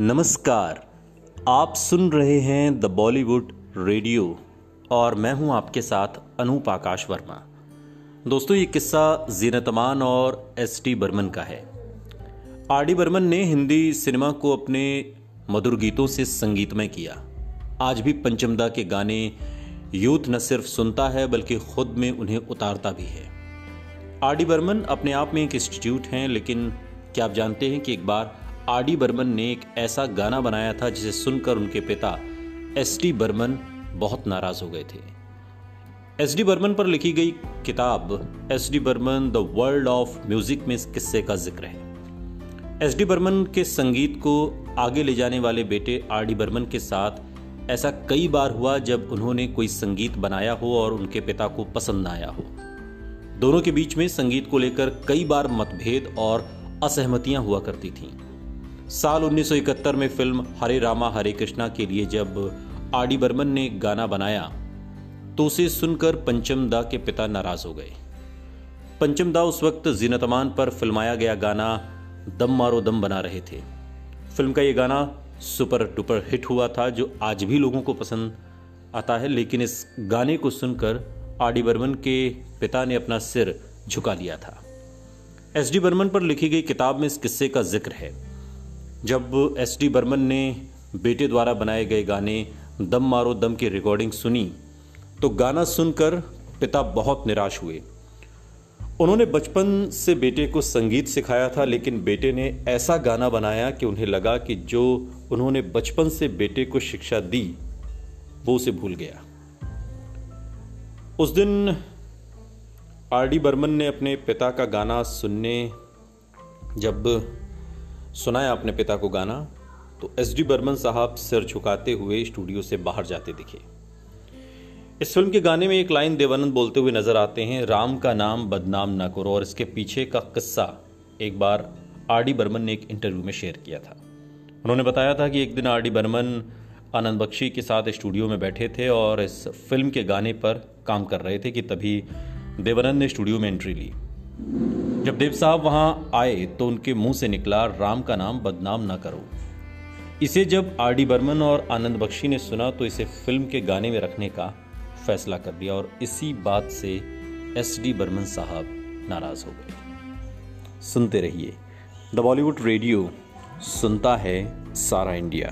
नमस्कार। आप सुन रहे हैं द बॉलीवुड रेडियो और मैं हूँ आपके साथ अनूप आकाश वर्मा। दोस्तों, ये किस्सा जीनतमान और एस टी बर्मन का है। आर डी बर्मन ने हिंदी सिनेमा को अपने मधुर गीतों से संगीतमय किया। आज भी पंचमदा के गाने यूथ न सिर्फ़ सुनता है, बल्कि खुद में उन्हें उतारता भी है। आर डी बर्मन अपने आप में एक इंस्टीट्यूट हैं, लेकिन क्या आप जानते हैं कि एक बार आर डी बर्मन ने एक ऐसा गाना बनाया था जिसे सुनकर उनके पिता एस डी बर्मन बहुत नाराज़ हो गए थे। एस डी बर्मन पर लिखी गई किताब S D Burman, the world of music में इस किस्से का ज़िक्र है। एस डी बर्मन के संगीत को आगे ले जाने वाले बेटे आर डी बर्मन के साथ ऐसा कई बार हुआ जब उन्होंने कोई संगीत बनाया हो और उनके पिता को पसंद आया हो। दोनों के बीच में संगीत को लेकर कई बार मतभेद और असहमतियाँ हुआ करती थीं। साल 1971 में फ़िल्म हरे रामा, हरे कृष्णा के लिए जब आर डी बर्मन ने गाना बनाया तो उसे सुनकर पंचम दा के पिता नाराज़ हो गए। पंचम दा उस वक्त जीनतमान पर फिल्माया गया गाना दम मारो दम बना रहे थे। फ़िल्म का यह गाना सुपर टुपर हिट हुआ था, जो आज भी लोगों को पसंद आता है, लेकिन इस गाने को सुनकर आर डी बर्मन के पिता ने अपना सिर झुका लिया था। एस डी बर्मन पर लिखी गई किताब में इस किस्से का ज़िक्र है। जब एस डी बर्मन ने बेटे द्वारा बनाए गए गाने दम मारो दम की रिकॉर्डिंग सुनी तो गाना सुनकर पिता बहुत निराश हुए। उन्होंने बचपन से बेटे को संगीत सिखाया था, लेकिन बेटे ने ऐसा गाना बनाया कि उन्हें लगा कि जो उन्होंने बचपन से बेटे को शिक्षा दी, वो उसे भूल गया। उस दिन आर डी बर्मन ने अपने पिता का गाना सुनने, जब सुनाया अपने पिता को गाना? तो एस डी बर्मन साहब सिर झुकाते हुए स्टूडियो से बाहर जाते दिखे। इस फ़िल्म के गाने में एक लाइन देवानंद बोलते हुए नज़र आते हैं, राम का नाम बदनाम ना करो, और इसके पीछे का किस्सा एक बार आर डी बर्मन ने एक इंटरव्यू में शेयर किया था। उन्होंने बताया था कि एक दिन आर डी बर्मन आनंद बख्शी के साथ स्टूडियो में बैठे थे और इस फ़िल्म के गाने पर काम कर रहे थे कि तभी देवानंद ने स्टूडियो में एंट्री ली। जब देव साहब वहाँ आए तो उनके मुँह से निकला, राम का नाम बदनाम ना करो। इसे जब आर डी बर्मन और आनंद बख्शी ने सुना तो इसे फ़िल्म के गाने में रखने का फैसला कर दिया और इसी बात से एस डी बर्मन साहब नाराज़ हो गए। सुनते रहिए। द बॉलीवुड रेडियो, सुनता है सारा इंडिया।